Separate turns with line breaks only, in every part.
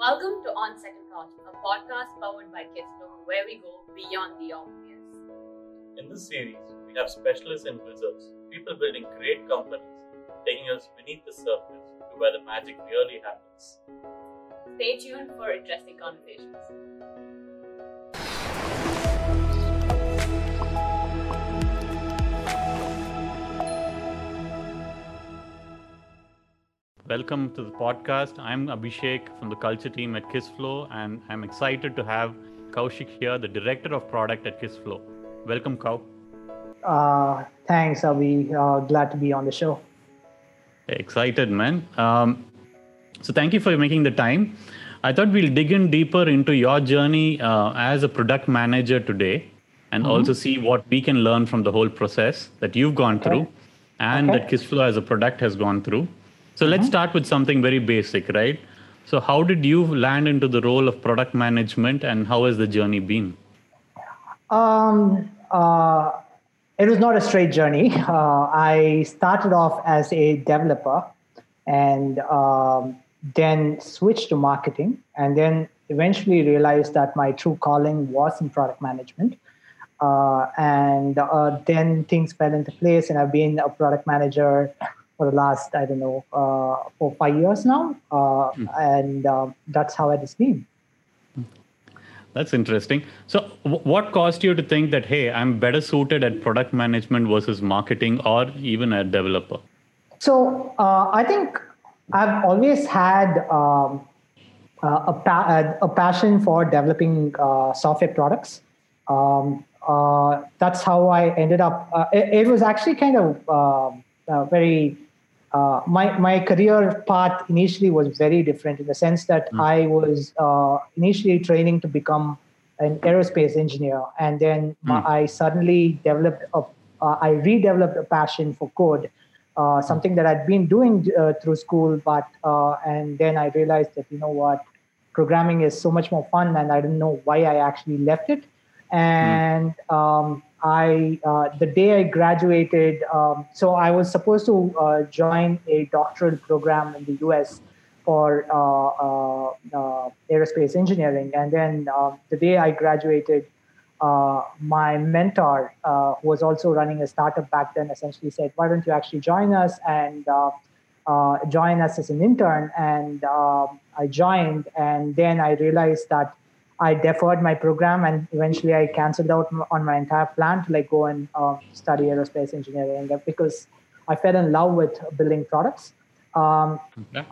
Welcome to On Second Thought, a podcast powered by Kissflow, where we go beyond the obvious.
In this series, we have specialists and wizards, people building great companies, taking us beneath the surface to where the magic really happens.
Stay tuned for interesting conversations.
Welcome to the podcast. I'm Abhishek from the culture team at Kissflow, and I'm excited to have Kaushik here, the director of product at Kissflow. Welcome, Kau.
Uh, thanks, Abhi. Uh, glad to be on the show.
Excited, man. Um, so, thank you for making the time. I thought we'll dig in deeper into your journey uh, as a product manager today and
Mm-hmm.
also see what we can learn from the whole process that you've gone through and
Okay.
that Kissflow as a product has gone through. So, let's start with something very basic, right? So, how did you land into the role of product management and how has the journey been?
Um, uh, it was not a straight journey. Uh, I started off as a developer and um, then switched to marketing, and then eventually realized that my true calling was in product management. Uh, and uh, then things fell into place, and I've been a product manager for the last, I don't know, uh, four, five years now. Uh, And um, that's how it has been.
That's interesting. So, w- what caused you to think that, hey, I'm better suited at product management versus marketing or even a developer?
So uh, I think I've always had um, uh, a, pa- a passion for developing uh, software products. Um, uh, that's how I ended up. Uh, it, it was actually kind of um uh, very. Uh, my my career path initially was very different in the sense that I was uh, initially training to become an aerospace engineer, and then my, I suddenly developed a, uh, I redeveloped a passion for code, uh, something that I'd been doing uh, through school, but uh, and then I realized that you know what, programming is so much more fun, and I didn't know why I actually left it. And um, I, uh, the day I graduated, um, so I was supposed to uh, join a doctoral program in the U.S. for uh, uh, uh, aerospace engineering, and then uh, the day I graduated, uh, my mentor, who was also running a startup back then, essentially said, "Why don't you actually join us and join us as an intern?" And um I joined, and then I realized that I deferred my program, and eventually I canceled out on my entire plan to like go and uh, study aerospace engineering because I fell in love with building products. Um,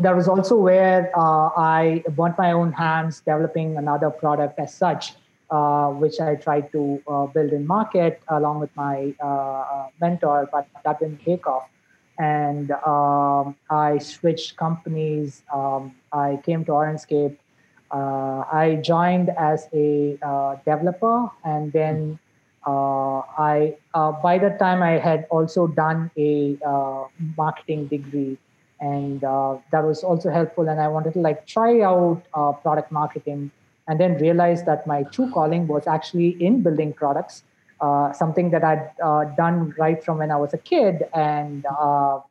that was also where uh, I burnt my own hands developing another product as such, uh, which I tried to uh, build in market along with my uh, uh, mentor, but that didn't take off. And um, I switched companies. Um, I came to Orangescape. Uh, I joined as a uh, developer, and then uh, I uh, by that time I had also done a uh, marketing degree and uh, that was also helpful and i wanted to like try out product marketing and then realized that my true calling was actually in building products something that i'd done right from when i was a kid and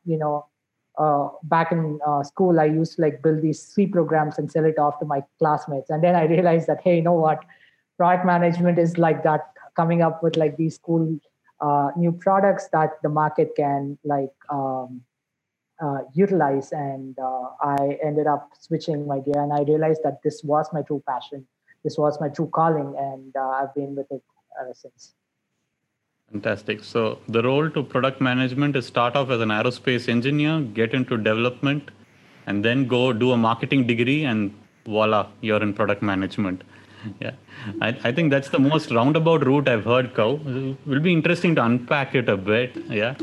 you know uh, back in uh, school i used to like build these c programs and sell it off to my classmates. And then i realized that hey you know what? Product management is like that coming up with like these cool uh, new products that the market can like um, uh, utilize. And uh, i ended up switching my gear and i realized that this was my true passion. This was my true calling. And uh, i've been with it ever since
Fantastic. So, the role to product management is start off as an aerospace engineer, get into development, and then go do a marketing degree, and voila, you're in product management. Yeah, I, I think that's the most roundabout route I've heard, Kau. It will be interesting to unpack it a bit. Yeah,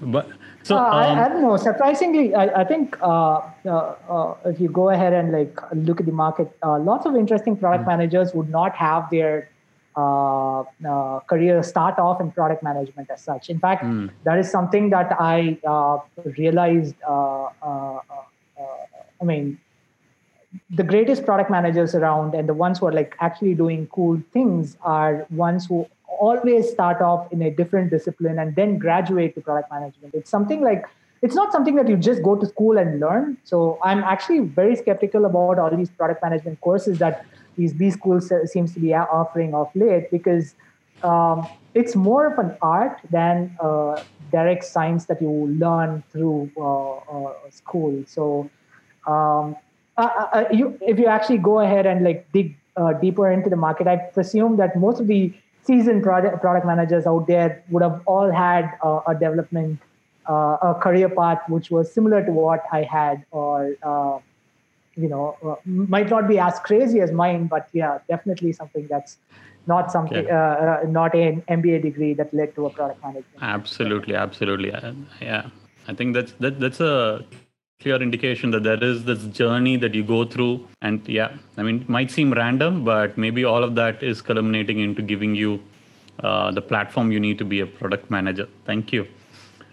but so
Uh, I,
um,
I don't know. Surprisingly, I, I think uh, uh, uh, if you go ahead and like look at the market, uh, lots of interesting product managers would not have their uh, uh, career start off in product management as such. In fact, that is something that I uh, realized. Uh, uh, uh, I mean, the greatest product managers around and the ones who are like actually doing cool things are ones who always start off in a different discipline and then graduate to product management it's something like it's not something that you just go to school and learn. So I'm actually very skeptical about all these product management courses that these B schools seems to be offering of late because um, it's more of an art than uh, direct science that you learn through uh, uh, school. So um, uh, uh, you, if you actually go ahead and like dig deeper into the market, I presume that most of the seasoned product product managers out there would have all had a development a career path which was similar to what I had, or you know, uh, might not be as crazy as mine, but yeah, definitely something that's not something, yeah. not an MBA degree that led to a product management.
Absolutely, absolutely, yeah. I think that's that, that's a clear indication that there is this journey that you go through and yeah i mean it might seem random but maybe all of that is culminating into giving you uh, the platform you need to be a product manager thank you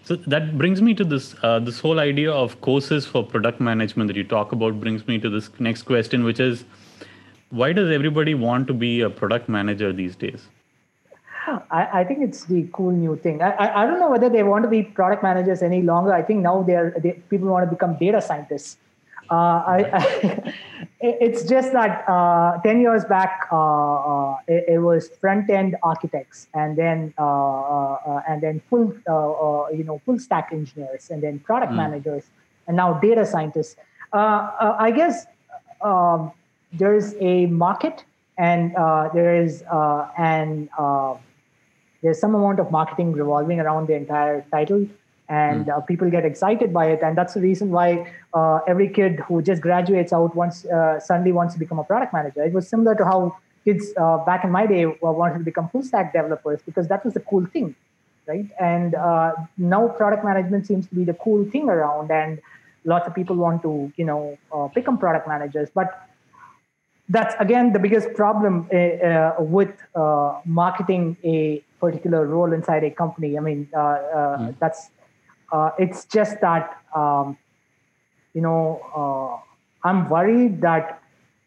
so that brings me to this uh, this whole idea of courses for product management that you talk about. Brings me to this next question, which is, why does everybody want to be a product manager these days?
I, I think it's the cool new thing. I, I, I don't know whether they want to be product managers any longer. I think now they're they, people want to become data scientists uh, I, it's just that uh, 10 years back, uh, uh it, it, was front end architects and then uh, uh, and then full you know full stack engineers and then product mm. managers and now data scientists. I guess um, there's a market and there is and there's some amount of marketing revolving around the entire title and mm. uh, people get excited by it and that's the reason why uh, every kid who just graduates out wants uh, suddenly wants to become a product manager it was similar to how kids uh, back in my day wanted to become full stack developers because that was the cool thing right and uh, now product management seems to be the cool thing around and lots of people want to you know uh, become product managers but that's again the biggest problem with marketing a particular role inside a company. I mean, uh, uh, mm. that's uh, it's just that um, you know uh, I'm worried that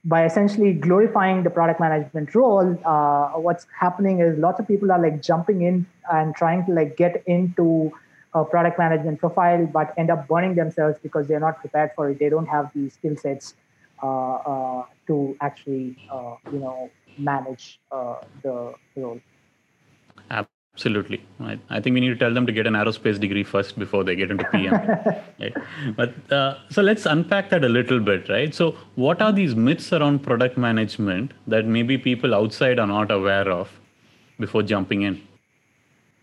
by essentially glorifying the product management role, uh, what's happening is lots of people are like jumping in and trying to like get into a product management profile, but end up burning themselves because they're not prepared for it. They don't have the skill sets uh, uh, to actually, uh, you know, manage the role.
Absolutely. I, I, think we need to tell them to get an aerospace degree first before they get into PM. right? But uh, so let's unpack that a little bit, right? So, what are these myths around product management that maybe people outside are not aware of before jumping in?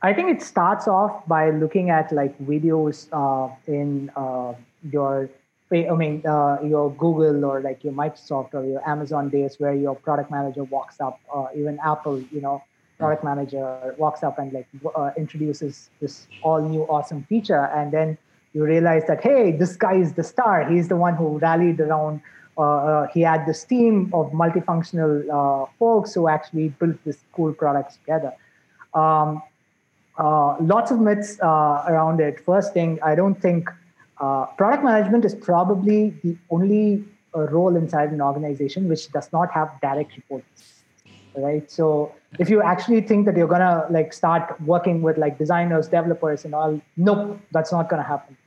I think it starts off by looking at like videos uh, in uh, your, I mean, uh, your Google or like your Microsoft or your Amazon days where your product manager walks up, or even Apple, you know product manager walks up and like uh, introduces this all new awesome feature and then you realize that hey this guy is the star. He's the one who rallied around uh, uh, he had this team of multifunctional uh, folks who actually built this cool product together. Um, uh, lots of myths around it. First thing i don't think product management is probably the only role inside an organization which does not have direct reports right? So if you actually think that you're gonna like start working with like designers developers and all nope that's not gonna happen.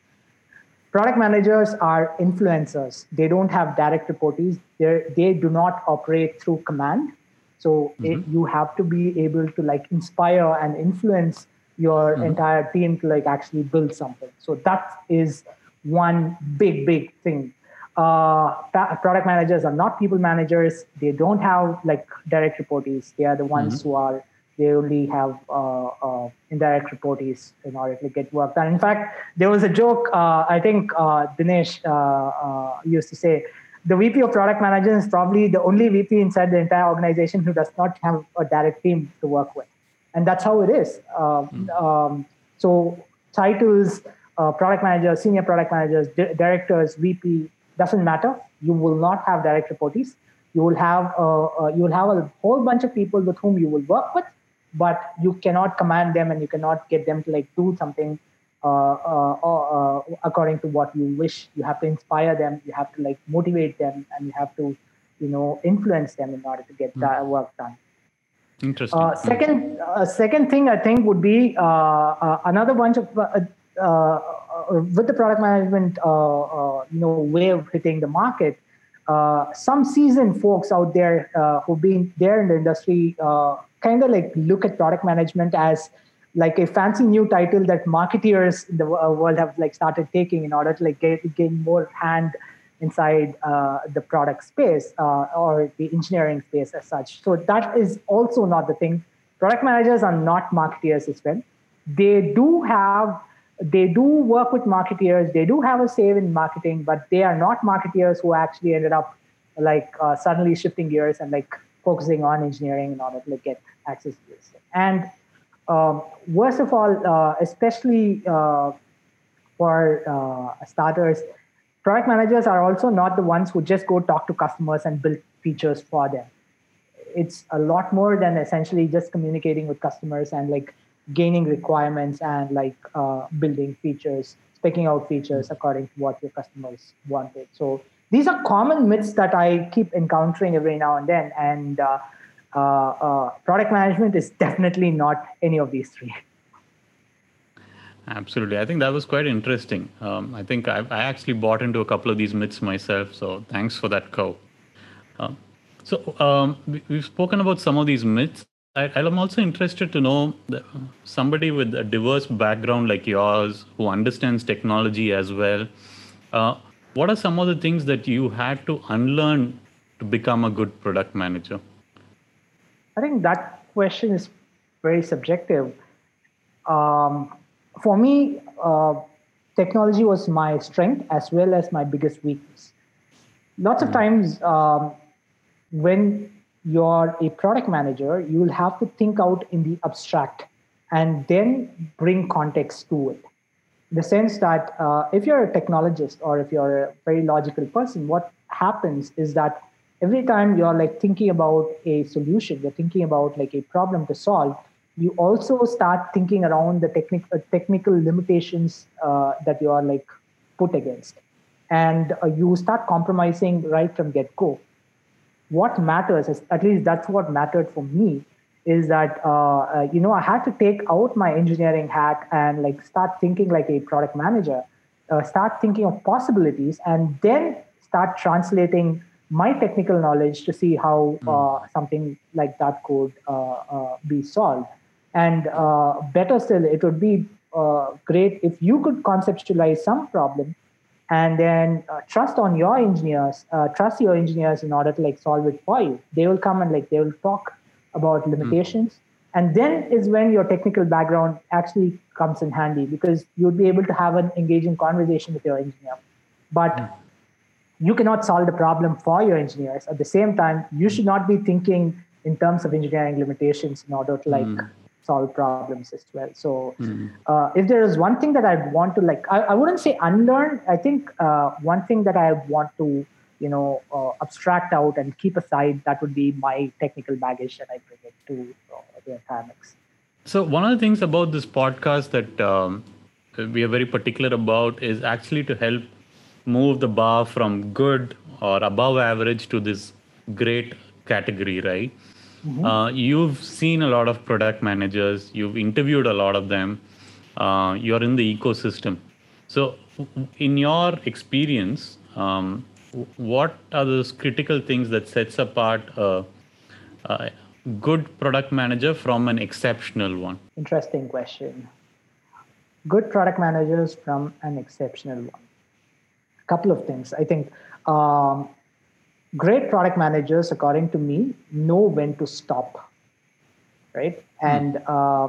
Product managers are influencers. They don't have direct reportees. They they do not operate through command. So mm-hmm. it, you have to be able to like inspire and influence your mm-hmm. entire team to like actually build something. So that is one big big thing uh, product managers are not people managers. They don't have like direct reportees. They are the ones mm-hmm. who are they only have uh, uh, indirect reportees in order to get work done. In fact, there was a joke. Uh, I think uh, Dinesh uh, used to say, the VP of product management is probably the only VP inside the entire organization who does not have a direct team to work with, and that's how it is. Mm-hmm. Um, so titles, product managers, senior product managers, di- directors, VP, doesn't matter. You will not have direct reportees. You will have a, uh, uh, you will have a whole bunch of people with whom you will work with, but you cannot command them and you cannot get them to like do something uh, uh, uh, according to what you wish. You have to inspire them. You have to like motivate them, and you have to, you know, influence them in order to get mm. that work done.
Interesting. Uh,
second, uh, second thing I think would be uh, another bunch of with the product management, uh, uh, you know, way of hitting the market, uh, some seasoned folks out there who've been there in the industry kind of like look at product management as like a fancy new title that marketeers in the world have like started taking in order to like get, gain more hand inside uh, the product space uh, or the engineering space as such. So that is also not the thing. Product managers are not marketeers as well. They do have, they do work with marketeers. They do have a say in marketing, but they are not marketeers who actually ended up like uh, suddenly shifting gears and like focusing on engineering in order to like, get access to this. And um, worst of all, uh, especially uh, for uh, starters, product managers are also not the ones who just go talk to customers and build features for them it's a lot more than essentially just communicating with customers and like gaining requirements and like uh, building features picking out features according to what your customers wanted so these are common myths that i keep encountering every now and then and uh, uh, uh product management is definitely not any of these three
Absolutely. I think that was quite interesting. Um, I think I, I, actually bought into a couple of these myths myself. So thanks for that, Co. Uh, so um, we, have spoken about some of these myths. I, am also interested to know somebody with a diverse background like yours who understands technology as well. Uh, what are some of the things that you had to unlearn to become a good product manager?
I think that question is very subjective. Um, for me, uh, technology was my strength as well as my biggest weakness. Lots of hmm. times, um, when you're a product manager, you will have to think out in the abstract and then bring context to it. In the sense that uh, if you're a technologist or if you're a very logical person, what happens is that every time you're like thinking about a solution, you're thinking about like a problem to solve, you also start thinking around the technical uh, technical limitations uh, that you are like put against, and uh, you start compromising right from get go what matters is at least that's what mattered for me is that uh, uh, you know i had to take out my engineering hat and like start thinking like a product manager uh, start thinking of possibilities and then start translating my technical knowledge to see how mm. something like that could uh, uh, be solved and better still it would be great if you could conceptualize some problem and then uh, trust on your engineers uh, trust your engineers in order to like solve it for you they will come and like they will talk about hmm. limitations mm. and then is when your technical background actually comes in handy because you'll be able to have an engaging conversation with your engineer but mm. you cannot solve the problem for your engineers at the same time you should not be thinking in terms of engineering limitations in order to like mm solve problems as well. So, mm-hmm. uh, if there is one thing that I want to like, I, I wouldn't say unlearn. I think uh, one thing that I want to, you know, uh, abstract out and keep aside that would be my technical baggage that I bring it to uh, the entire mix.
So, one of the things about this podcast that um, we are very particular about is actually to help move the bar from good or above average to this great category, right? Mm-hmm. Uh, you've seen a lot of product managers, you've interviewed a lot of them, uh, you're in the ecosystem. So, in your experience, um, what are those critical things that sets apart a, a good product manager from an exceptional one?
Interesting question. Good product managers from an exceptional one. A couple of things. I think um, great product managers, according to me, know when to stop, right? Mm. And uh,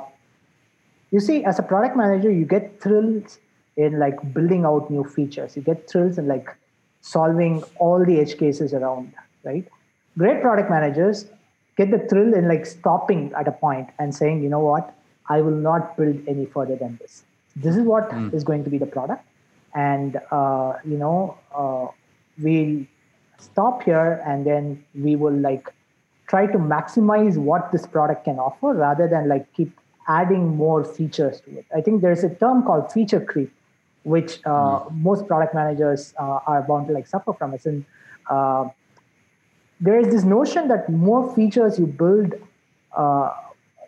you see, as a product manager, you get thrills in like building out new features. You get thrills in like solving all the edge cases around, right? Great product managers get the thrill in like stopping at a point and saying, you know what, I will not build any further than this. This is what mm. is going to be the product, and uh, you know, uh, we'll stop here and then we will like try to maximize what this product can offer rather than like keep adding more features to it i think there's a term called feature creep which uh, mm. most product managers uh, are bound to like suffer from it's in uh, there is this notion that more features you build uh,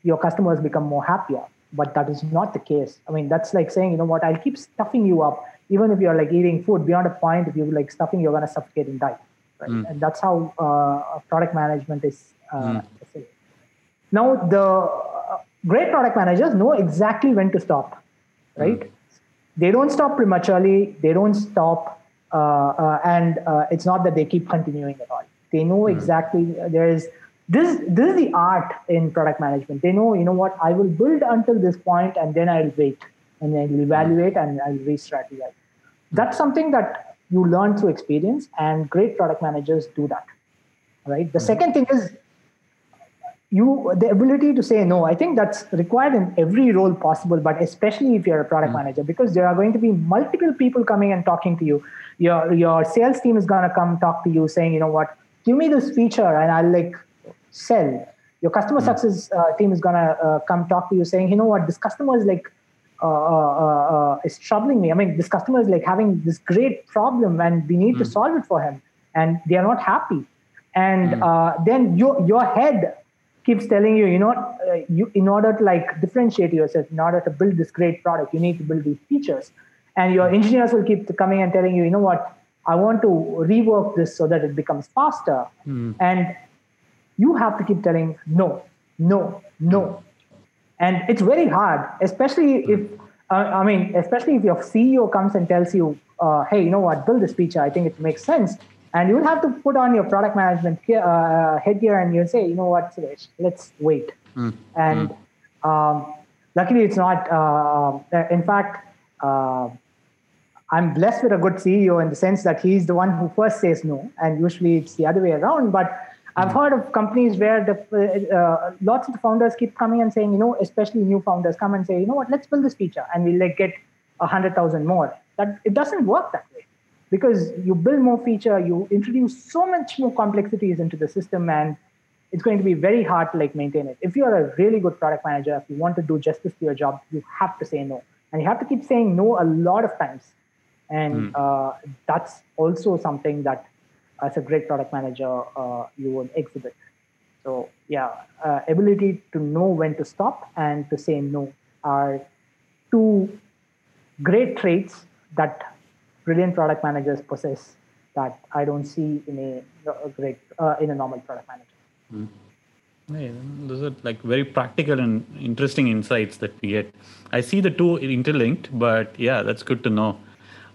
your customers become more happier but that is not the case. I mean, that's like saying, you know what, I'll keep stuffing you up, even if you're like eating food beyond a point, if you're like stuffing, you're going to suffocate and die. Right? Mm. And that's how uh, product management is. Uh, mm. Now, the uh, great product managers know exactly when to stop, right? Mm. They don't stop prematurely. They don't stop, uh, uh, and uh, it's not that they keep continuing at all. They know mm. exactly. There is this this is the art in product management they know you know what i will build until this point and then i'll wait and i'll evaluate and i'll re-strategize that's something that you learn through experience and great product managers do that right the mm-hmm. second thing is you the ability to say no i think that's required in every role possible but especially if you're a product mm-hmm. manager because there are going to be multiple people coming and talking to you your your sales team is going to come talk to you saying you know what give me this feature and i'll like sell. Your customer mm. success uh, team is gonna uh, come talk to you saying, you know what, this customer is like uh, is troubling me. I mean, this customer is like having this great problem, and we need mm. to hmm. solve it for him, and they are not happy. And mm. then your your head keeps telling you, you know, you in order to like differentiate yourself, in order to build this great product, you need to build these features. And your hmm. engineers will keep coming and telling you, you know what, I want to rework this so that it becomes faster. Mm. And you have to keep telling no, no, no. And it's very hard, especially if, uh, I mean, especially if your CEO comes and tells you, uh, hey, you know what, build this feature. I think it makes sense. And you'll have to put on your product management uh, headgear and you'll say, you know what, Suresh, let's wait. Mm. And mm. Um, luckily, it's not, uh, in fact, uh, I'm blessed with a good CEO in the sense that he's the one who first says no, and usually it's the other way around. But I've hmm. heard of companies where the, uh, lots of the founders keep coming and saying, you know, especially new founders come and say, you know what, let's build this feature and we'll like get a hundred thousand more. That it doesn't work that way because you build more feature, you introduce so much more complexities into the system, and it's going to be very hard to like maintain it. If you're a really good product manager, if you want to do justice to your job, you have to say no, and you have to keep saying no a lot of times, and mm. uh, that's also something that as a great product manager uh, you would exhibit. So yeah, uh, ability to know when to stop and to say no are two great traits that brilliant product managers possess that I don't see in a, great uh, in a normal product manager. Mm.
Yeah, those are like very practical and interesting insights that we get. I see the two interlinked, but yeah, that's good to know.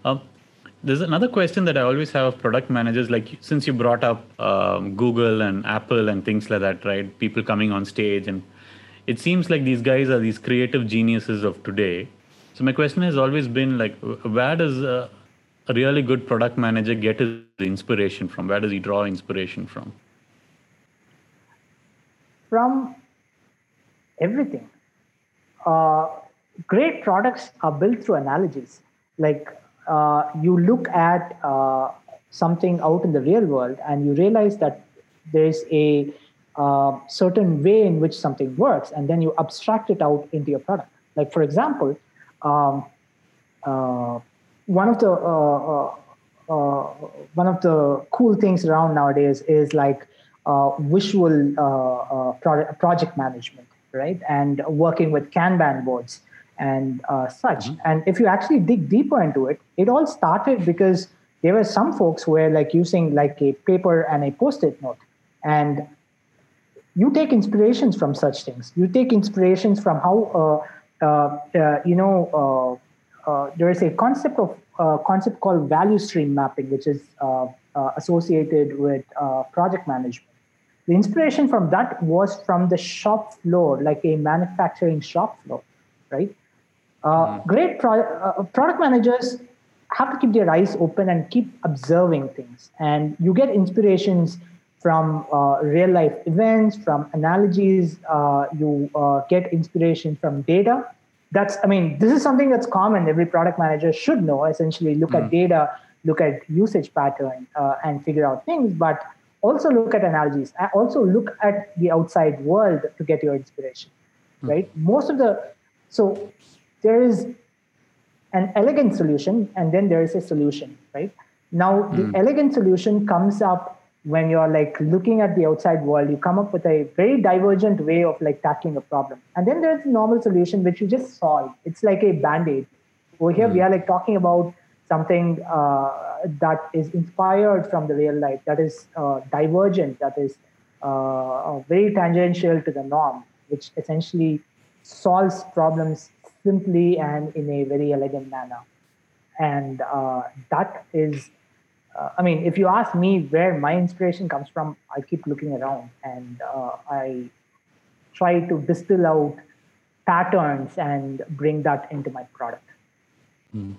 Um, there's another question that I always have of product managers. Like since you brought up um, Google and Apple and things like that, right? People coming on stage, and it seems like these guys are these creative geniuses of today. So my question has always been like, where does a, a really good product manager get his inspiration from? Where does he draw inspiration from?
From everything. Uh, great products are built through analogies. Like uh, you look at uh, something out in the real world and you realize that there's a uh, certain way in which something works, and then you abstract it out into your product. Like, for example, um, uh, one of the uh, uh, one of the cool things around nowadays is like visual pro- project management, right? And working with Kanban boards and uh, such. Mm-hmm. And if you actually dig deeper into it, it all started because there were some folks who were like using like a paper and a post-it note, and you take inspirations from such things. You take inspirations from how uh, uh, uh you know uh, uh, there is a concept of concept called value stream mapping, which is associated with project management. The inspiration from that was from the shop floor, like a manufacturing shop floor, right? Uh, great pro- uh, product managers have to keep their eyes open and keep observing things. And you get inspirations from uh, real life events, from analogies. Uh, you uh, get inspiration from data. That's, I mean, this is something that's common. Every product manager should know. Essentially, look mm. at data, look at usage pattern, uh, and figure out things. But also look at analogies. Also look at the outside world to get your inspiration. Mm. Right. Most of the so there is an elegant solution and then there is a solution, right? Now, the hmm. elegant solution comes up when you're like looking at the outside world, you come up with a very divergent way of like tackling a problem. And then there's the normal solution which you just solve. It's like a band-aid. Over here, mm we are like talking about something uh, that is inspired from the real life, that is uh, divergent, that is uh, very tangential to the norm, which essentially solves problems simply and in a very elegant manner. And uh, that is uh, I mean, if you ask me where my inspiration comes from, I keep looking around and uh, I try to distill out patterns and bring that into my product.
Mm.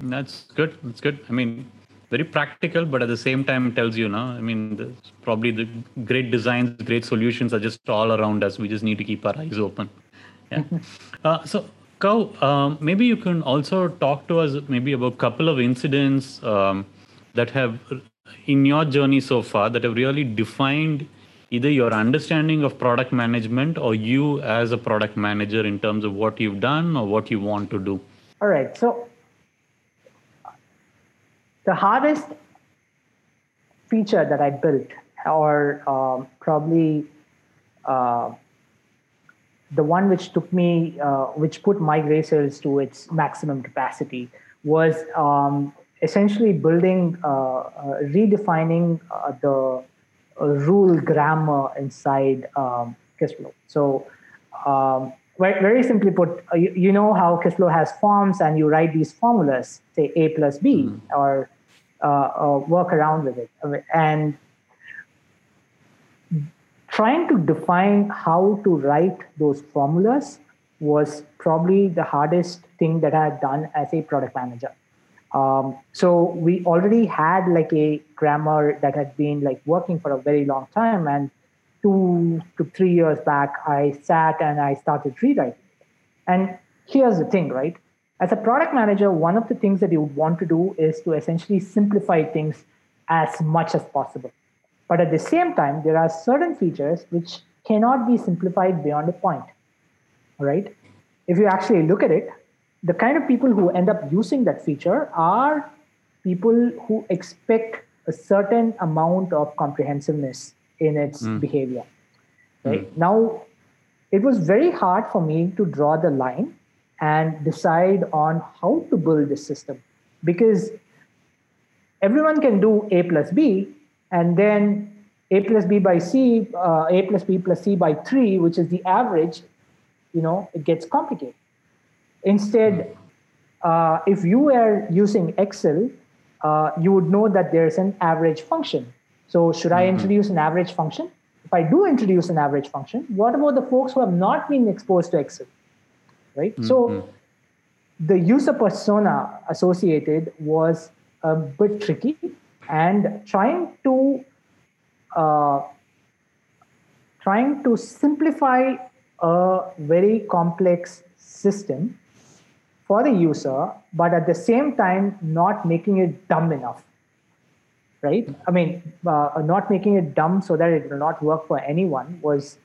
That's good. That's good. I mean, very practical, but at the same time tells you, no, I mean, probably the great designs, great solutions are just all around us. We just need to keep our eyes open. Yeah. uh, so, Kau, um, maybe you can also talk to us maybe about a couple of incidents um, that have in your journey so far that have really defined either your understanding of product management or you as a product manager in terms of what you've done or what you want to do.
All right so the hardest feature that i built or um, probably uh, the one which took me uh, which put my gray cells to its maximum capacity was um, essentially building, uh, uh, redefining uh, the rule grammar inside um, KISSFLOW. So, um, very, very, simply put, you, you, know how KISSFLOW has forms and you write these formulas, say A plus B, mm. or work around with it. And trying to define how to write those formulas was probably the hardest thing that I had done as a product manager. Um, so we already had like a grammar that had been like working for a very long time. And two to three years back, I sat and I started rewriting. And here's the thing, right? As a product manager, one of the things that you would want to do is to essentially simplify things as much as possible. But at the same time, there are certain features which cannot be simplified beyond a point. All right. If you actually look at it, the kind of people who end up using that feature are people who expect a certain amount of comprehensiveness in its mm. behavior. Right mm. now, it was very hard for me to draw the line and decide on how to build this system because everyone can do a plus b and then a plus b by c uh, a plus b plus c by 3 which is the average you know it gets complicated Instead, uh, if you are using Excel, uh, you would know that there's an average function. So, should I mm-hmm. introduce an average function? If I do introduce an average function, what about the folks who have not been exposed to Excel? Right? Mm-hmm. So, the user persona associated was a bit tricky, and trying to uh, trying to simplify a very complex system for the user, but at the same time, not making it dumb enough. Right? I mean, uh, not making it dumb so that it will not work for anyone was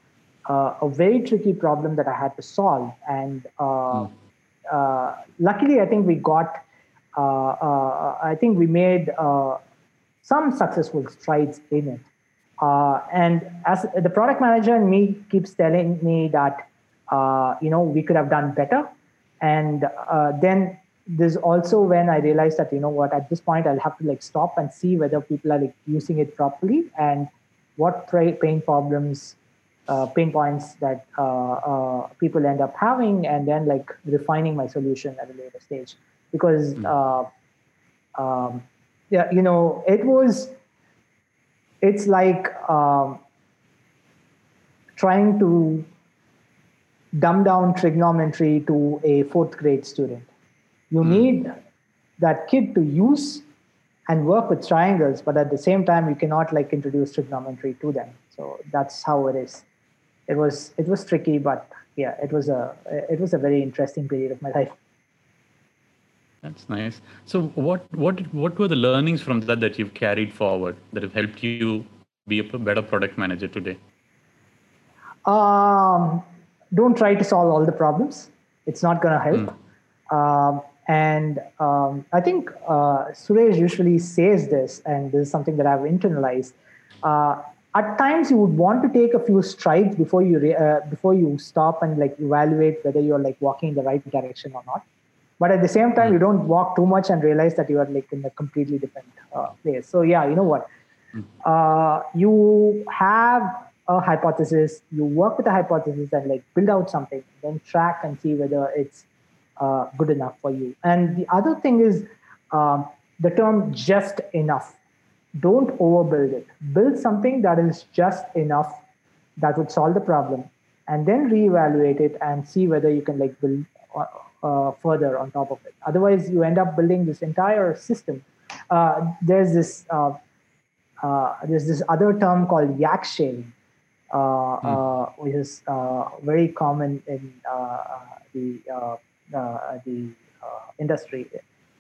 uh, a very tricky problem that I had to solve. And uh, mm. luckily, I think we got, uh, uh, I think we made some successful strides in it. and as the product manager and me keeps telling me that, you know, we could have done better and uh, then there's also when i realized that you know what at this point i'll have to like stop and see whether people are like using it properly and what pain problems uh, pain points that uh, uh, people end up having and then like refining my solution at a later stage because mm. um, yeah you know it was it's like um, trying to dumb down trigonometry to a fourth grade student. You mm. need that kid to use and work with triangles, but at the same time, you cannot like introduce trigonometry to them. So that's how it is. It was it was tricky, but yeah, it was a it was a very interesting period of my life.
That's nice. So what what what were the learnings from that that you've carried forward that have helped you be a better product manager today?
Um, don't try to solve all the problems. It's not going to help. Mm. Um, and um, I think uh, Suresh usually says this, and this is something that I've internalized. uh, at times you would want to take a few strides before you re- uh, before you stop and like evaluate whether you're like walking in the right direction or not but at the same time you don't walk too much and realize that you are like in a completely different uh, place. So yeah you know what? Uh, you have a hypothesis you work with the hypothesis and like build out something then track and see whether it's uh, good enough for you. And the other thing is um, the term just enough. Don't overbuild it. Build something that is just enough that would solve the problem and then reevaluate it and see whether you can like build uh, further on top of it otherwise you end up building this entire system uh, there's this uh, uh, there's this other term called yak shaving uh, uh, which is uh, very common in the uh, uh, the uh, industry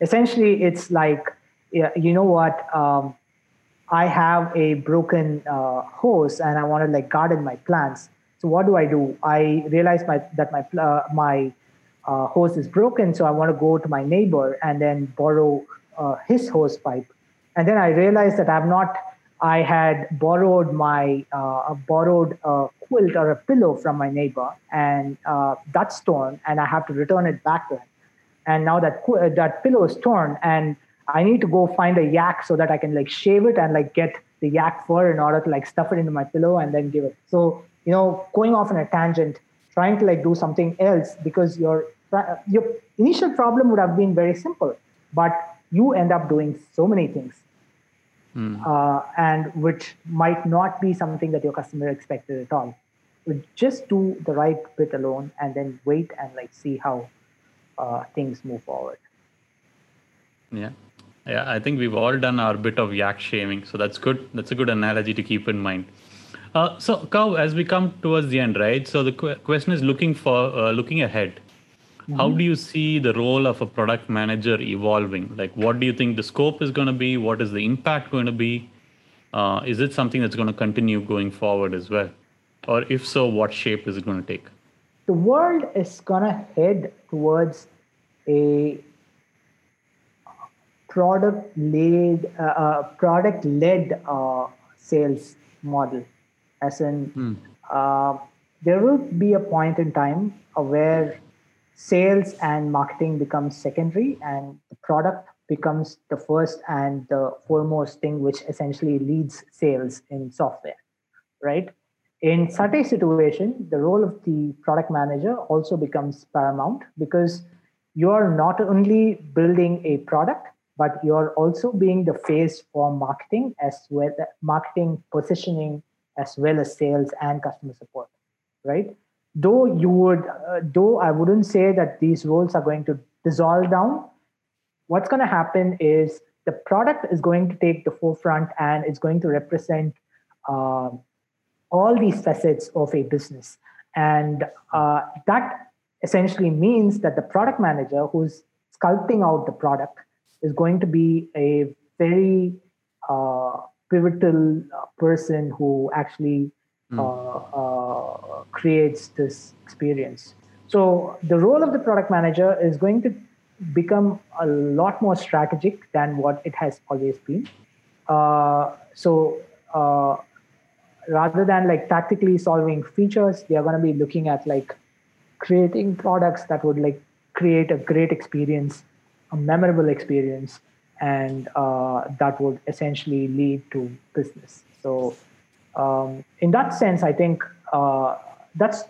essentially it's like you know what um, I have a broken uh, hose and I want to like garden my plants. So what do I do? I realize my that my uh, my uh, hose is broken, so I want to go to my neighbor and then borrow uh, his hose pipe. And then I realized that I've not. I had borrowed my uh, borrowed a quilt or a pillow from my neighbor, and uh, that's torn, and I have to return it back to him. And now that that pillow is torn, and I need to go find a yak so that I can like shave it and like get the yak fur in order to like stuff it into my pillow and then give it. So you know, going off on a tangent, trying to like do something else because your your initial problem would have been very simple, but you end up doing so many things, uh, and which might not be something that your customer expected at all. Just do the right bit alone and then wait and like see how uh, things move forward.
Yeah. Yeah, I think we've all done our bit of yak shaving, so that's good. That's a good analogy to keep in mind. Uh, so, Kau, as we come towards the end, right? So the qu- question is looking for uh, looking ahead. How do you see the role of a product manager evolving? Like, what do you think the scope is going to be? What is the impact going to be? Uh, is it something that's going to continue going forward as well, or if so, what shape is it going to take?
the world is gonna head towards a product led uh, uh, product led uh, sales model as in uh, there will be a point in time where sales and marketing becomes secondary and the product becomes the first and the foremost thing which essentially leads sales in software right? In such a situation the role of the product manager also becomes paramount because you're not only building a product but you're also being the face for marketing as well marketing positioning as well as sales and customer support right though you would uh, though i wouldn't say that these roles are going to dissolve down what's going to happen is the product is going to take the forefront and it's going to represent um, all these facets of a business. And uh, that essentially means that the product manager who's sculpting out the product is going to be a very uh, pivotal uh, person who actually uh, uh, creates this experience. So the role of the product manager is going to become a lot more strategic than what it has always been. Uh, so uh, rather than like tactically solving features, they are going to be looking at like creating products that would like create a great experience, a memorable experience, and uh, that would essentially lead to business. So um, in that sense, I think uh, that's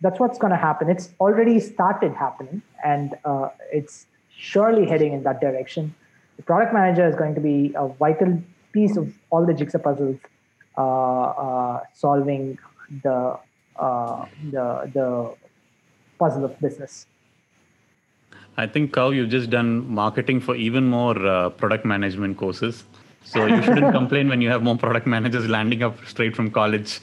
that's what's going to happen. It's already started happening, and uh, it's surely heading in that direction. The product manager is going to be a vital piece of all the jigsaw puzzles uh, uh, solving the uh, the the puzzle of business.
I think, Kau, you've just done marketing for even more uh, product management courses. So you shouldn't complain when you have more product managers landing up straight from college.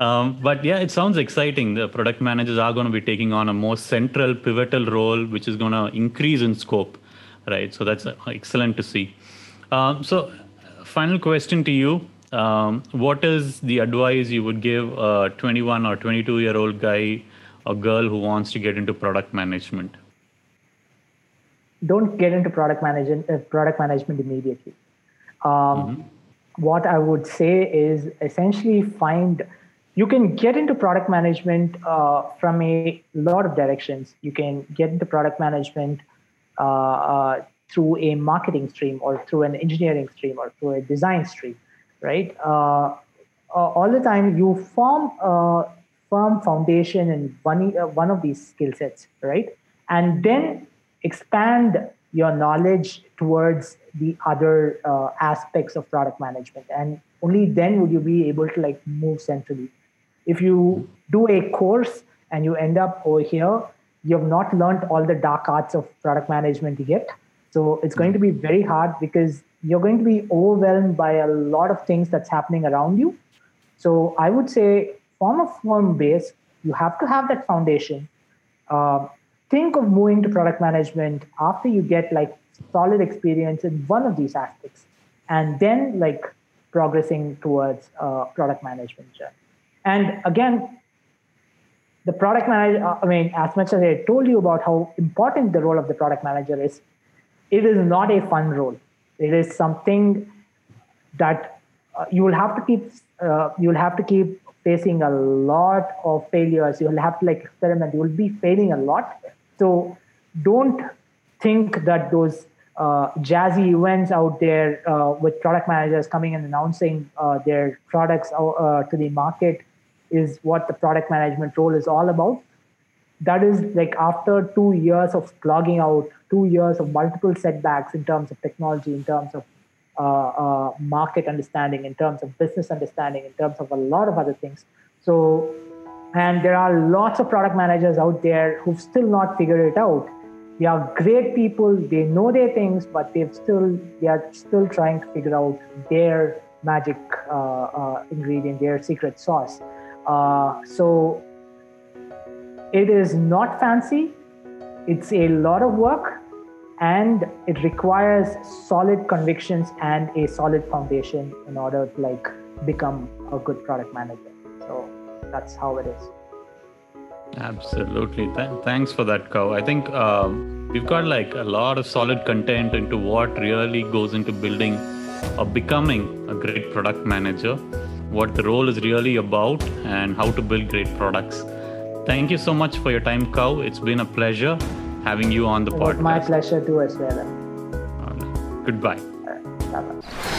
Um, but yeah, it sounds exciting. The product managers are going to be taking on a more central, pivotal role, which is going to increase in scope, right? So that's uh, excellent to see. Um, so, final question to you. Um, what is the advice you would give a 21 or 22 year old guy or girl who wants to get into product management?
Don't get into product management uh, product management immediately. Um, what I would say is essentially find you can get into product management uh, from a lot of directions. You can get into product management uh, uh, through a marketing stream or through an engineering stream or through a design stream, right? Uh, uh, all the time you form a firm foundation in one, uh, one of these skill sets, right? And then expand your knowledge towards the other uh, aspects of product management. And only then would you be able to like move centrally. If you do a course and you end up over here you have not learned all the dark arts of product management yet. So it's going to be very hard because you're going to be overwhelmed by a lot of things that's happening around you. So i would say form a firm base. You have to have that foundation. Uh, think of moving to product management after you get like solid experience in one of these aspects and then like progressing towards uh, product management journey. and again the product manager uh, i mean as much as i told you about how important the role of the product manager is it is not a fun role. It is something that uh, you will have to keep uh, you will have to keep facing a lot of failures. You will have to like experiment. You will be failing a lot. So don't think that those uh, jazzy events out there uh, with product managers coming and announcing uh, their products uh, to the market is what the product management role is all about. That is like after two years of slogging out, two years of multiple setbacks in terms of technology, in terms of uh, uh, market understanding, in terms of business understanding, in terms of a lot of other things. So, and there are lots of product managers out there who've still not figured it out they are great people. They know their things but they've still they are still trying to figure out their magic uh, uh, ingredient their secret sauce. Uh, so it is not fancy. It's a lot of work and it requires solid convictions and a solid foundation in order to like become a good product manager. So that's how it is
Absolutely. Th- thanks for that, Kau. I think uh, we've got like a lot of solid content into what really goes into building or becoming a great product manager, what the role is really about, and how to build great products. Thank you so much for your time, Kau. It's been a pleasure having you on the
it
podcast.
my pleasure too as well.
Uh, goodbye.
Bye-bye.